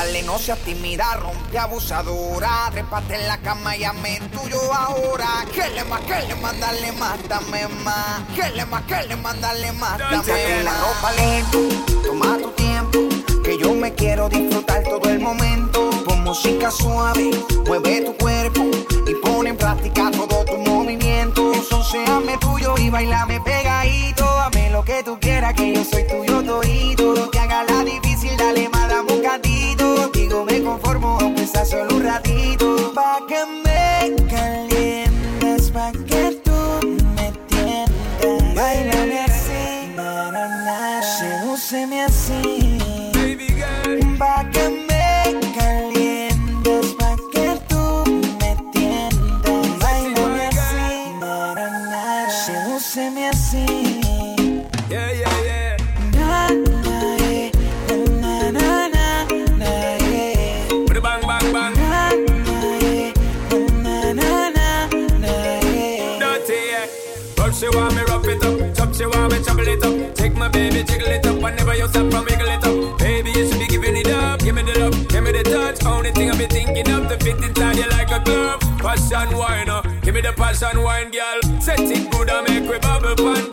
dale, no seas tímida, rompe abusadora. Trépate en la cama y ame tuyo ahora. Que le más, que le más, dale más, dame más. Que le más, que le más, dale más, dame la ropa lento, toma tu tiempo. Que yo me quiero disfrutar todo el momento. Con música suave, mueve tu cuerpo y pone en práctica todo tu movimiento. Entonces ame tuyo y bailame pegadito. Ame lo que tú quieras, que yo soy tuyo todito. Me conformo, aunque sea solo un ratito. Pa' que me my baby, jiggle it up, whenever you stop from wiggle it up. Baby, you should be giving it up, give me the love, give me the touch. Only thing I be thinking of to fit inside you like a glove. Passion wine, uh, give me the passion wine, girl. Set it good and make we bubble one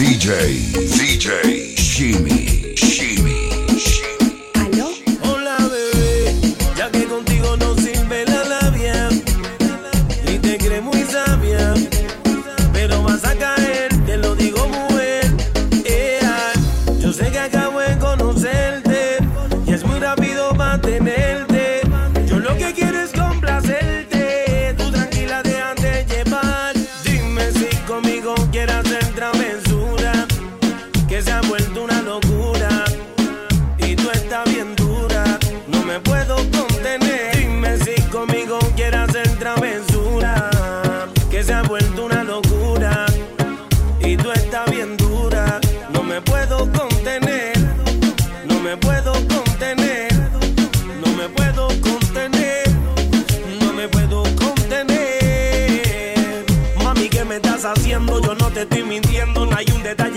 DJ, DJ, Shimmy,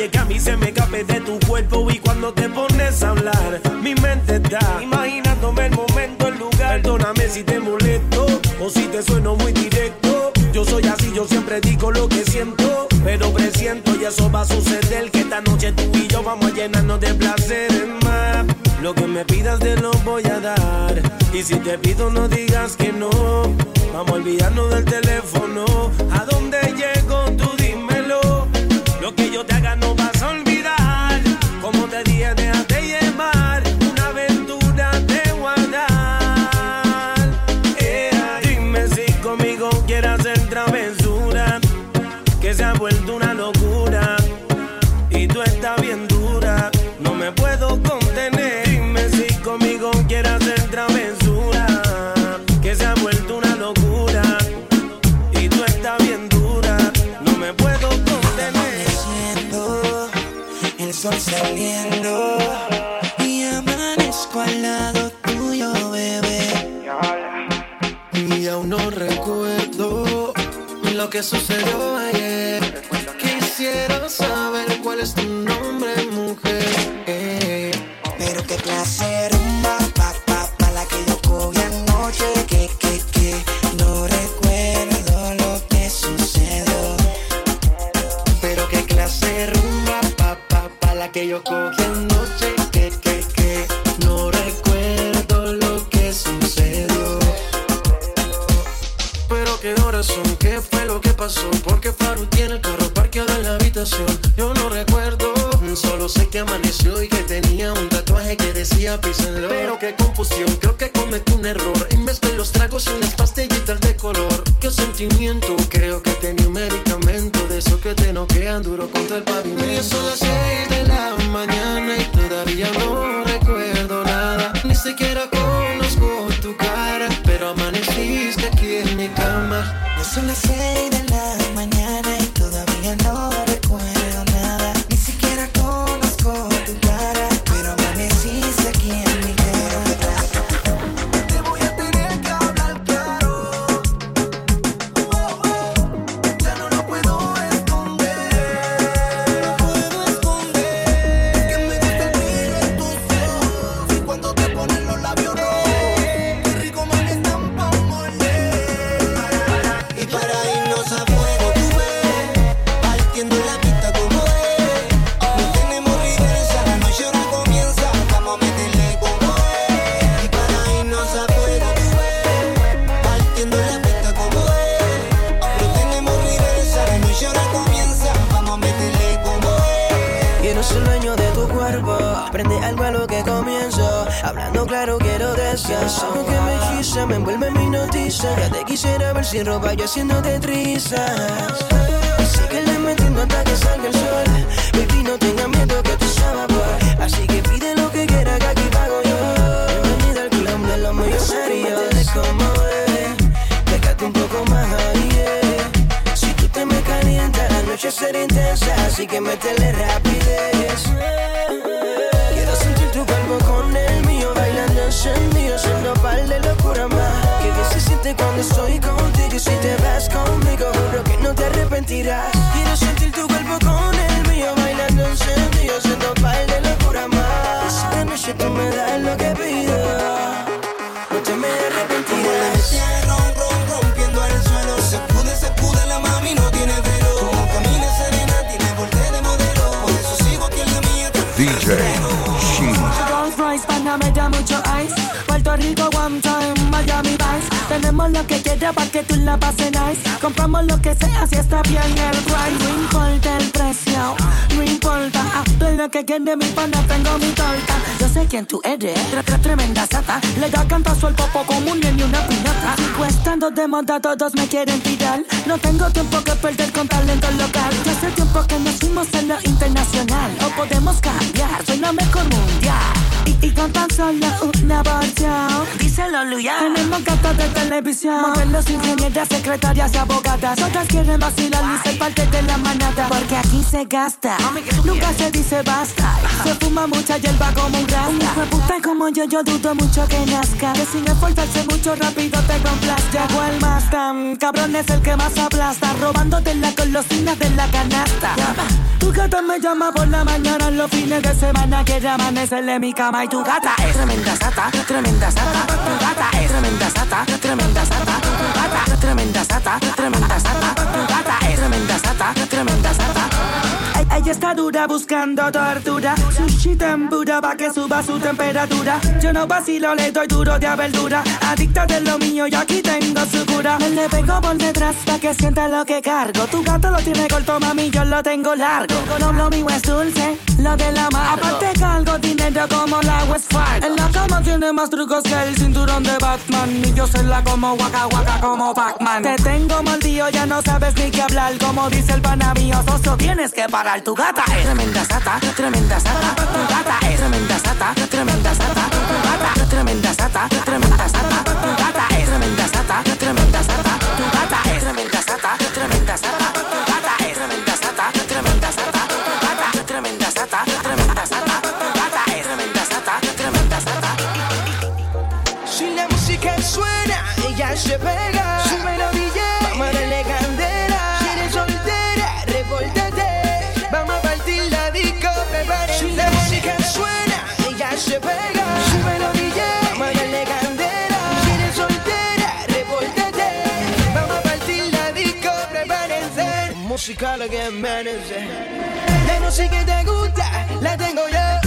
que a mí se me escape de tu cuerpo. Y cuando te pones a hablar, mi mente está imaginándome el momento, el lugar. Perdóname si te molesto o si te sueno muy directo. Yo soy así, yo siempre digo lo que siento. Pero presiento y eso va a suceder. Que esta noche tú y yo vamos a llenarnos de placeres más. Lo que me pidas te lo voy a dar. Y si te pido, no digas que no. Vamos a olvidarnos del teléfono. ¿A dónde llego? Sol saliendo y amanezco al lado tuyo, bebé. Y aún no recuerdo lo que sucedió ayer. Quisiera saber cuál es tu Pero solo sé que amaneció y que tenía un tatuaje que decía písenlo. Pero qué confusión, creo que cometí un error. En vez de los tragos y unas pastillitas de color. Qué sentimiento, creo que tenía un medicamento de eso que te noquean duro contra el pavimento. Son las seis de la mañana y todavía no recuerdo nada. Ni siquiera conozco tu cara, pero amaneciste aquí en mi cama. Son las seis de la ser dueño de tu cuerpo, prende algo a lo que comienzo. Hablando claro, quiero descansar. Algo que me hechiza, me envuelve en mi noticia. Ya te quisiera ver sin ropa, yo haciéndote trizas. Síguele metiendo hasta que salga el sol. Baby, no tengas miedo que tú sabes por. Así que pide lo que quieras, que aquí pago yo. Bienvenida al club de los muy serios. Como es, pégate un poco más ahí. Si tú te me calientas, la noche será intensa, así que métele Quiero sentir tu cuerpo con el mío, bailando encendido, siendo par de locura más. Que se siente cuando estoy contigo si te vas conmigo, juro que no te arrepentirás. Quiero sentir tu cuerpo con el mío, bailando encendido, siendo par de locura más. Esta tú me lo que quieras para que tú la pases nice. Compramos lo que sea si está bien el price. No importa el precio, no importa. Ah, tú lo que quieres, mi pana, tengo mi torta. Yo sé quién tú eres, tre- tre- tremenda sata. Le da cantazo al popo como un niño y una piñata. Sigo estando de moda, todos me quieren tirar. No tengo tiempo que perder con talento local. Ya hace tiempo que nos fuimos en lo internacional. O podemos cambiar, soy la mejor mundial. Y, y solo una versión. Díselo, Luya. Tenemos gatas de televisión. Modelos, ingenieras, secretarias y abogadas. Otras quieren vacilar y ser parte de la manada. Porque aquí se gasta. Nunca se dice basta. Se fuma mucha hierba como un rasta. Un hijo de puta como yo, yo dudo mucho que nazca. Que sin esforzarse mucho rápido te complazca. Llegó el más tan cabrón es el que más aplasta. Robándote la golosina de la canasta. Tu gata me llama por la mañana en los fines de semana. Quiere amanecerle en mi cama y tu gata es tremenda sata, tremenda sata. Tu gata es tremenda sata, tremenda sata. Gata, tremenda sata, tremenda sata. Gata es tremenda sata, tremenda sata. Ella está dura buscando tortura. Sushi tempura pa' que suba su temperatura. Yo no vacilo, le doy duro de verdura. Adicta de lo mío y aquí tengo su cura. Me le pego por detrás pa' que sienta lo que cargo. Tu gato lo tiene corto, mami, yo lo tengo largo. Lo, lo mío es dulce, lo de la mano. Aparte cargo dinero como la West. En la cama tiene más trucos que el cinturón de Batman. Y yo se la como waka waka como Pac-Man. Te tengo mordido, ya no sabes ni qué hablar. Como dice el pana mío, soso, tienes que parar. Tu gata es tremenda sata, tremenda sata. Tu gata es tremenda sata, tremenda sata. Tu gata tremenda sata, tremenda sata. Tu gata es tremenda sata, tremenda sata. Tu gata es tremenda sata, tremenda lo que merece. La música que te gusta, la tengo yo.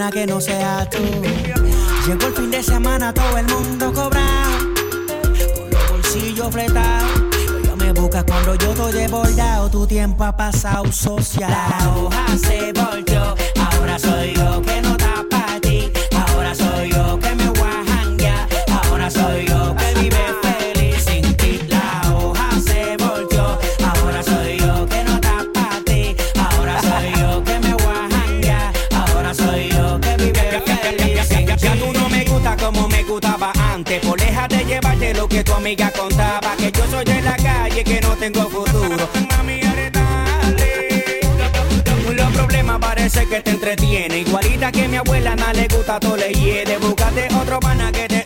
Una que no sea tú. Llegó el fin de semana, todo el mundo cobrado. Con los bolsillos apretados. Yo me buscas cuando yo estoy desbordado. Tu tiempo ha pasado social. La hoja se volteó. Ahora soy yo que no de llevarte lo que tu amiga contaba. Que yo soy de la calle, que no tengo futuro. Mami. Los problemas parece que te entretiene. Igualita que mi abuela, no le gusta todo le hiede. Búscate otro pana que te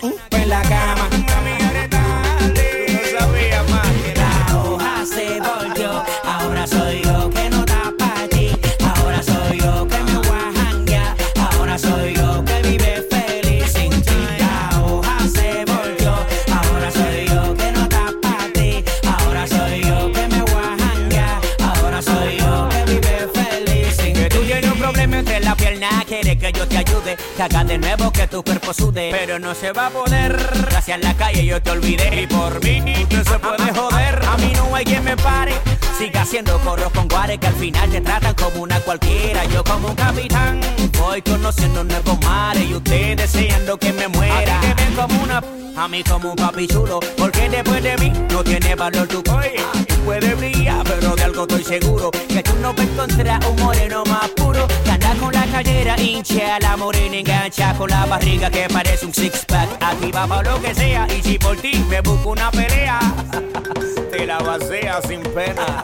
yo te ayude. Que haga de nuevo que tu cuerpo sude. Pero no se va a poder. Gracias a la calle yo te olvidé. Y por mí, usted se puede joder. A mí no hay quien me pare. Siga haciendo corros con guares que al final te tratan como una cualquiera. Yo como un capitán. Voy conociendo nuevos mares. Y usted deseando que me muera. A ti te ven como una. A mí como un papi chulo. Porque después de mí no tiene valor tu Oye, puede brillar, pero de algo estoy seguro. Que tú no vas a encontrar un moreno más puro. Que anda con la callera hincha, la morena engancha con la barriga que parece un six pack. Aquí va para lo que sea. Y si por ti me busco una pelea, te la vacía sin pena.